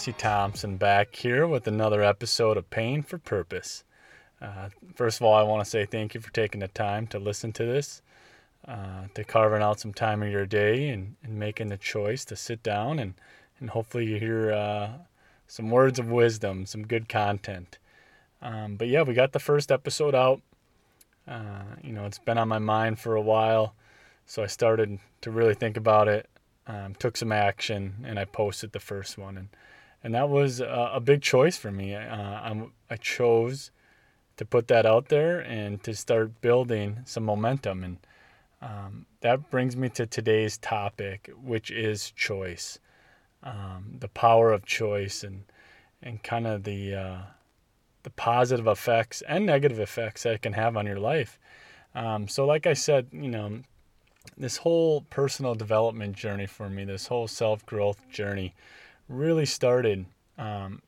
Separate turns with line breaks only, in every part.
Jesse Thompson back here with another episode of Pain for Purpose. Uh, first of all, I want to say thank you for taking the time to listen to this, uh, to carving out some time of your day and, and, making the choice to sit down and, and hopefully you hear uh, some words of wisdom, some good content. Um, but yeah, we got the first episode out. Uh, you know, it's been on my mind for a while, so I started to really think about it um, took some action, and I posted the first one, and and that was a, a big choice for me. Uh, i chose to put that out there and to start building some momentum, and um, that brings me to today's topic, which is choice, um, the power of choice, and and kind of the uh, the positive effects and negative effects that it can have on your life. Um, so, like I said, you know, this whole personal development journey for me, this whole self growth journey, really started um,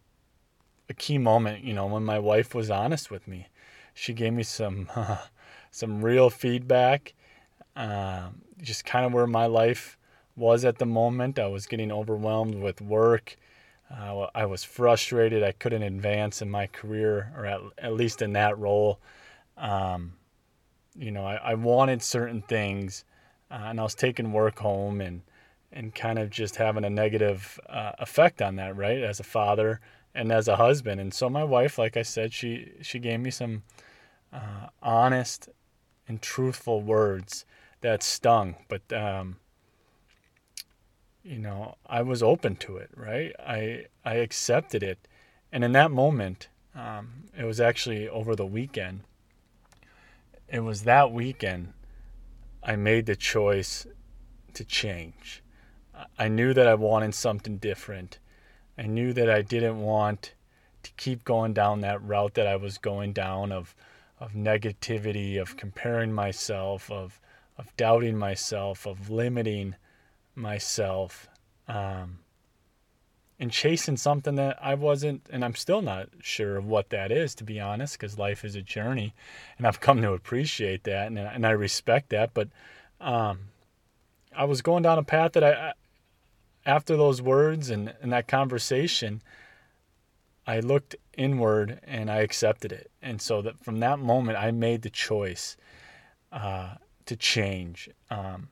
a key moment. You know, when my wife was honest with me, she gave me some uh, some real feedback. Uh, just kind of where my life was at the moment. I was getting overwhelmed with work. Uh, I was frustrated. I couldn't advance in my career, or at, at least in that role. Um, you know, I, I wanted certain things uh, and I was taking work home and and kind of just having a negative uh, effect on that, right? As a father and as a husband, and so my wife, like I said, she she gave me some uh, honest and truthful words that stung, but um, you know I was open to it, right? I I accepted it, and in that moment, um, it was actually over the weekend. It was that weekend I made the choice to change. I knew that I wanted something different. I knew that I didn't want to keep going down that route that I was going down of of negativity, of comparing myself, of of doubting myself, of limiting myself. Um, and chasing something that I wasn't, and I'm still not sure of what that is, to be honest, because life is a journey, and I've come to appreciate that, and and I respect that. But um, I was going down a path that I, after those words and, and that conversation, I looked inward and I accepted it, and so that from that moment I made the choice uh, to change. Um,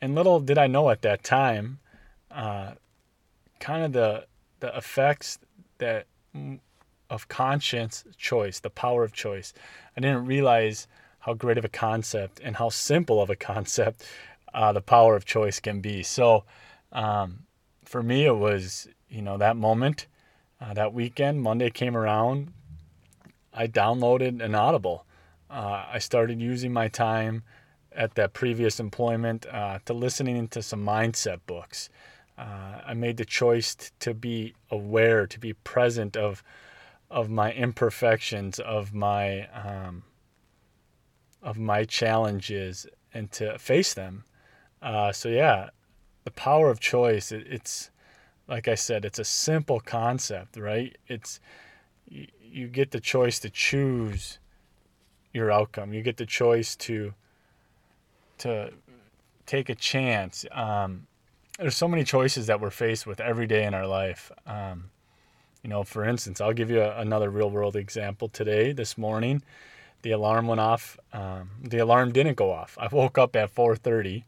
and little did I know at that time. Uh, kind of the the effects that of conscience choice, the power of choice. I didn't realize how great of a concept and how simple of a concept uh, the power of choice can be. So um, for me, it was you know that moment, uh, that weekend. Monday came around. I downloaded an Audible. Uh, I started using my time at that previous employment uh, to listening to some mindset books uh, I made the choice t- to be aware, to be present of of my imperfections, of my um, of my challenges, and to face them. Uh, so yeah, the power of choice. It, it's like I said, it's a simple concept, right? It's you, you get the choice to choose your outcome. You get the choice to to take a chance. Um, there's so many choices that we're faced with every day in our life. Um, you know, for instance, I'll give you a, another real world example today. This morning, the alarm went off. Um, the alarm didn't go off. I woke up at 4:30,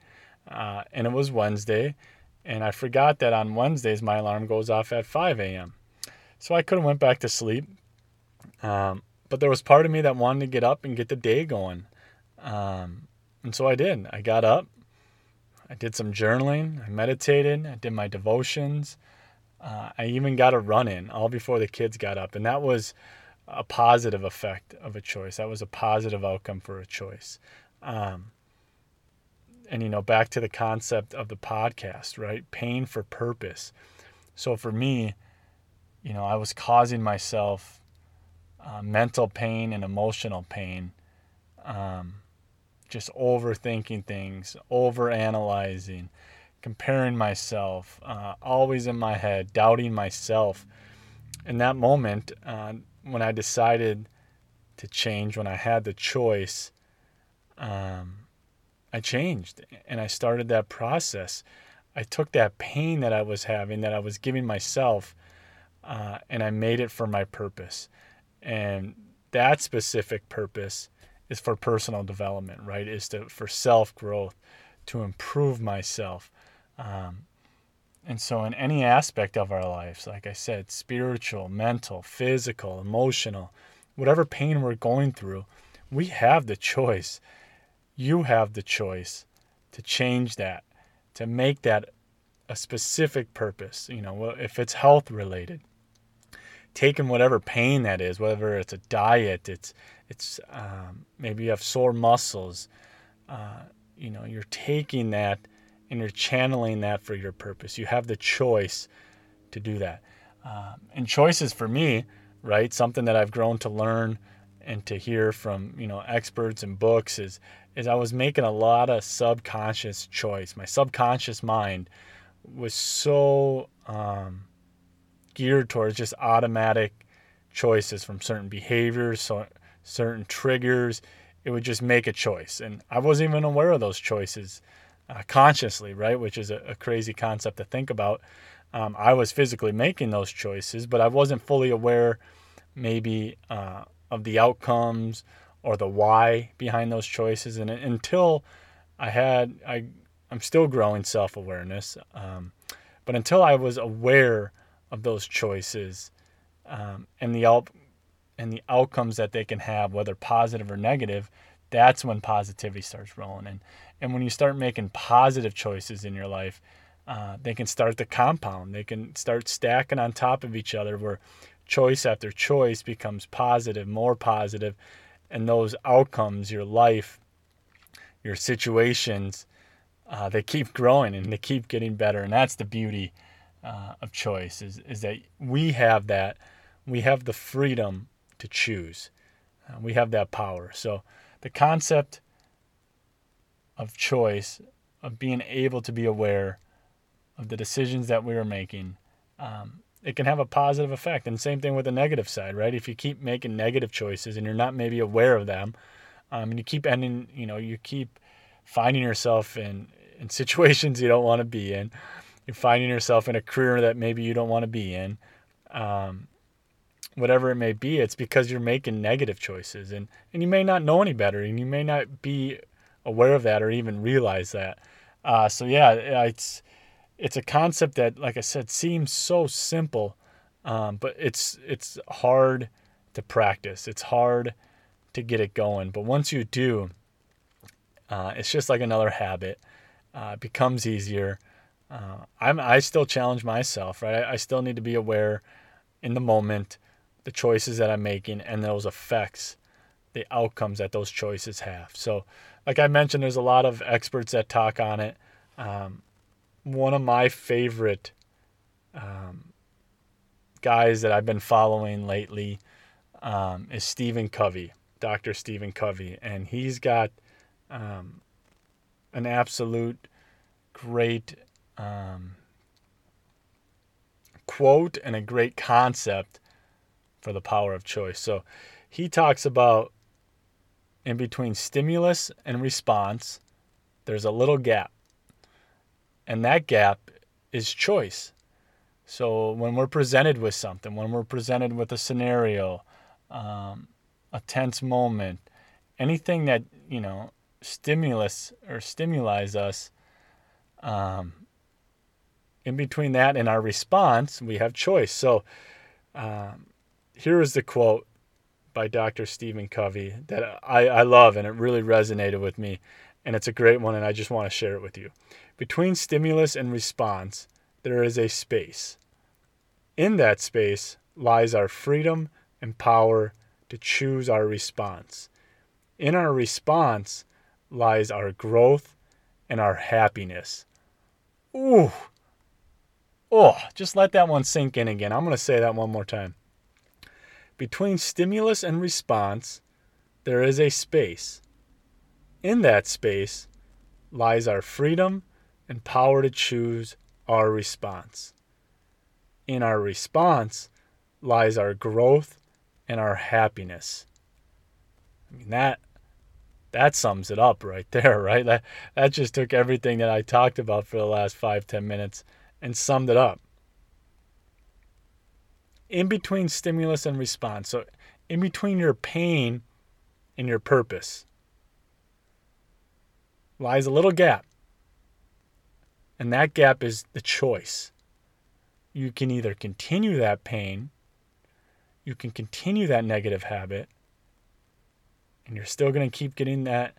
uh, and it was Wednesday, and I forgot that on Wednesdays my alarm goes off at 5 a.m. So I could have went back to sleep. Um, but there was part of me that wanted to get up and get the day going. Um, and so I did. I got up, I did some journaling, I meditated, I did my devotions. Uh, I even got a run in all before the kids got up. And that was a positive effect of a choice. That was a positive outcome for a choice. Um, and, you know, back to the concept of the podcast, right? Pain for purpose. So for me, you know, I was causing myself uh, mental pain and emotional pain. Um, just overthinking things, over analyzing, comparing myself, uh, always in my head, doubting myself. In that moment, uh, when I decided to change, when I had the choice, um, I changed and I started that process. I took that pain that I was having, that I was giving myself, uh, and I made it for my purpose. And that specific purpose is for personal development, right? Is to for self growth, to improve myself. Um, and so, in any aspect of our lives, like I said, spiritual, mental, physical, emotional, whatever pain we're going through, we have the choice. You have the choice to change that, to make that a specific purpose. You know, if it's health related, taking whatever pain that is, whether it's a diet, it's it's um, maybe you have sore muscles. Uh, you know, you're taking that and you're channeling that for your purpose. You have the choice to do that. Um, and choices for me, right? Something that I've grown to learn and to hear from you know experts and books is is I was making a lot of subconscious choice. My subconscious mind was so um, geared towards just automatic choices from certain behaviors, so certain triggers. It would just make a choice, and I wasn't even aware of those choices uh, consciously, right? Which is a, a, crazy concept to think about. Um, I was physically making those choices, but I wasn't fully aware, maybe, uh, of the outcomes or the why behind those choices. And until I had, I, I'm still growing self awareness, um, but until I was aware of those choices um, and the out, and the outcomes that they can have, whether positive or negative, that's when positivity starts rolling. in. and when you start making positive choices in your life, uh, they can start to compound. They can start stacking on top of each other, where choice after choice becomes positive, more positive, and those outcomes, your life, your situations, uh, they keep growing and they keep getting better. And that's the beauty uh, of choice is, is that we have that, we have the freedom to choose. Uh, we have that power. So the concept of choice, of being able to be aware of the decisions that we are making, um, it can have a positive effect. And same thing with the negative side, right? If you keep making negative choices and you're not maybe aware of them, um, and you keep ending, you know, you keep finding yourself in in situations you don't want to be in. You're finding yourself in a career that maybe you don't want to be in. Um, whatever it may be, it's because you're making negative choices, and and you may not know any better, and you may not be aware of that or even realize that. Uh, so yeah, it's it's a concept that, like I said, seems so simple, um, but it's it's hard to practice. It's hard to get it going. But once you do, uh, it's just like another habit. Uh, it becomes easier. Uh, I'm I still challenge myself, right? I, I still need to be aware in the moment, the choices that I'm making, and those effects, the outcomes that those choices have. So, like I mentioned, there's a lot of experts that talk on it. Um, one of my favorite um, guys that I've been following lately um, is Stephen Covey, Dr. Stephen Covey, and he's got um, an absolute great um, quote and a great concept for the power of choice. So he talks about in between stimulus and response, there's a little gap. And that gap is choice. So when we're presented with something, when we're presented with a scenario, um, a tense moment, anything that, you know, stimulus or stimulize us, um, in between that and our response, we have choice. So um, here is the quote by Dr. Stephen Covey that I, I love and it really resonated with me. And it's a great one, and I just want to share it with you. Between stimulus and response, there is a space. In that space lies our freedom and power to choose our response. In our response lies our growth and our happiness. Ooh. Oh, just let that one sink in again. I'm going to say that one more time. Between stimulus and response, there is a space. In that space lies our freedom and power to choose our response. In our response lies our growth and our happiness. I mean, that that sums it up right there, right? That, that just took everything that I talked about for the last five, ten minutes and summed it up. In between stimulus and response, so in between your pain and your purpose, lies a little gap. And that gap is the choice. You can either continue that pain, you can continue that negative habit, and you're still going to keep getting that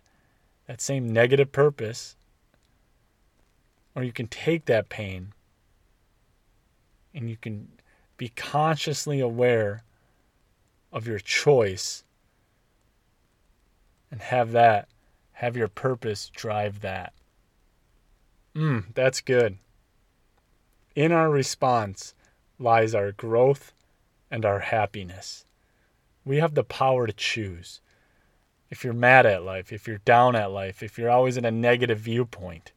that same negative purpose or you can take that pain and you can be consciously aware of your choice and have that have your purpose drive that mm that's good in our response lies our growth and our happiness we have the power to choose if you're mad at life, if you're down at life, if you're always in a negative viewpoint,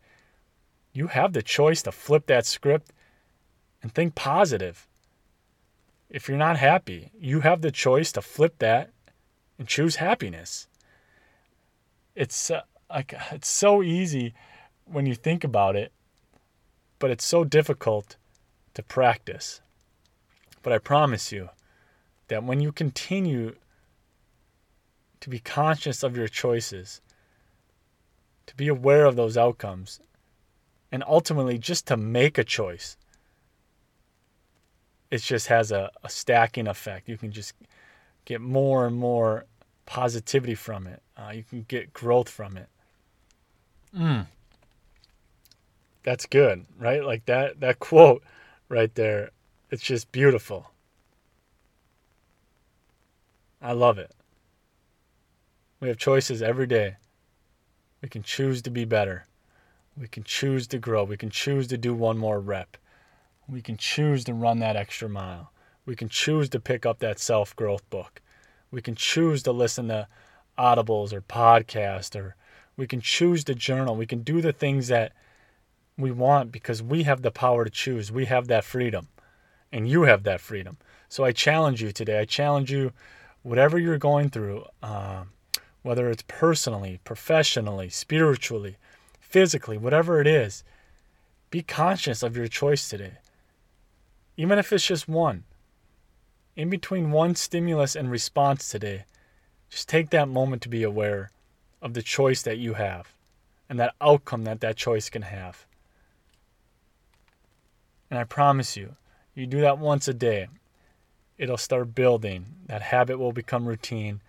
you have the choice to flip that script and think positive. If you're not happy, you have the choice to flip that and choose happiness. It's uh, like it's so easy when you think about it, but it's so difficult to practice. But I promise you that when you continue to be conscious of your choices, to be aware of those outcomes, and ultimately just to make a choice. It just has a, a stacking effect. You can just get more and more positivity from it. Uh, you can get growth from it. Mm. That's good, right? Like that that quote right there. It's just beautiful. I love it. We have choices every day. We can choose to be better. We can choose to grow. We can choose to do one more rep. We can choose to run that extra mile. We can choose to pick up that self growth book. We can choose to listen to audibles or podcasts, or we can choose to journal. We can do the things that we want because we have the power to choose. We have that freedom, and you have that freedom. So I challenge you today. I challenge you, whatever you're going through. Um, whether it's personally, professionally, spiritually, physically, whatever it is, be conscious of your choice today. Even if it's just one. In between one stimulus and response today, just take that moment to be aware of the choice that you have and that outcome that that choice can have. And I promise you, you do that once a day, it'll start building. That habit will become routine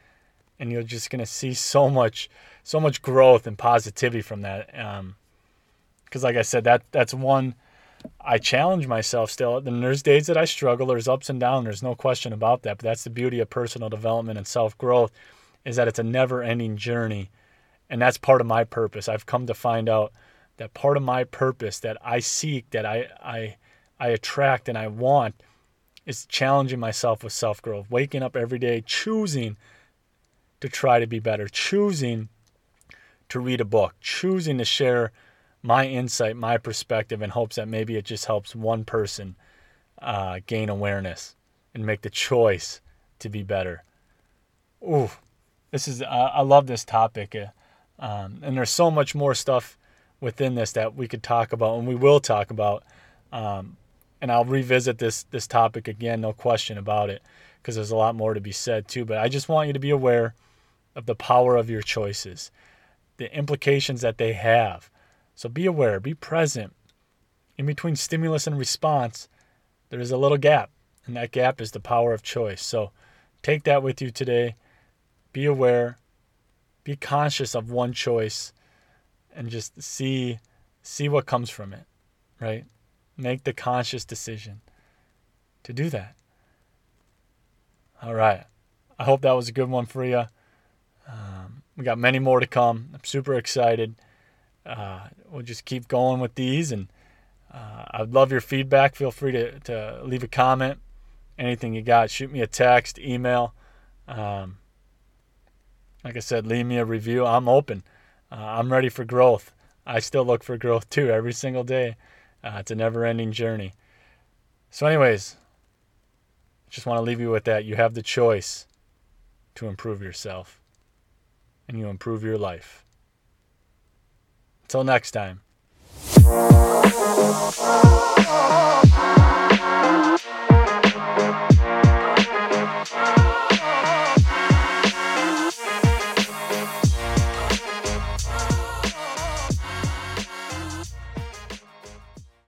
and you're just gonna see so much, so much growth and positivity from that. Um, because like I said, that that's one I challenge myself still. And there's days that I struggle. There's ups and downs. There's no question about that. But that's the beauty of personal development and self growth, is that it's a never-ending journey, and that's part of my purpose. I've come to find out that part of my purpose that I seek, that I I I attract and I want, is challenging myself with self growth. Waking up every day, choosing to try to be better, choosing to read a book, choosing to share my insight, my perspective, in hopes that maybe it just helps one person uh, gain awareness and make the choice to be better. Ooh, this is, uh, I love this topic. Uh, um, and there's so much more stuff within this that we could talk about and we will talk about. Um, and I'll revisit this this topic again, no question about it, because there's a lot more to be said too. But I just want you to be aware of the power of your choices, the implications that they have. So be aware, be present. In between stimulus and response, there is a little gap, and that gap is the power of choice. So take that with you today. Be aware, be conscious of one choice, and just see see what comes from it, right? Make the conscious decision to do that. All right. I hope that was a good one for you. Um, we got many more to come. I'm super excited. Uh, we'll just keep going with these, and uh, I'd love your feedback. Feel free to, to leave a comment. Anything you got, shoot me a text, email. Um, like I said, leave me a review. I'm open. Uh, I'm ready for growth. I still look for growth too every single day. Uh, it's a never ending journey. So, anyways, just want to leave you with that. You have the choice to improve yourself. and you improve your life. Until next time.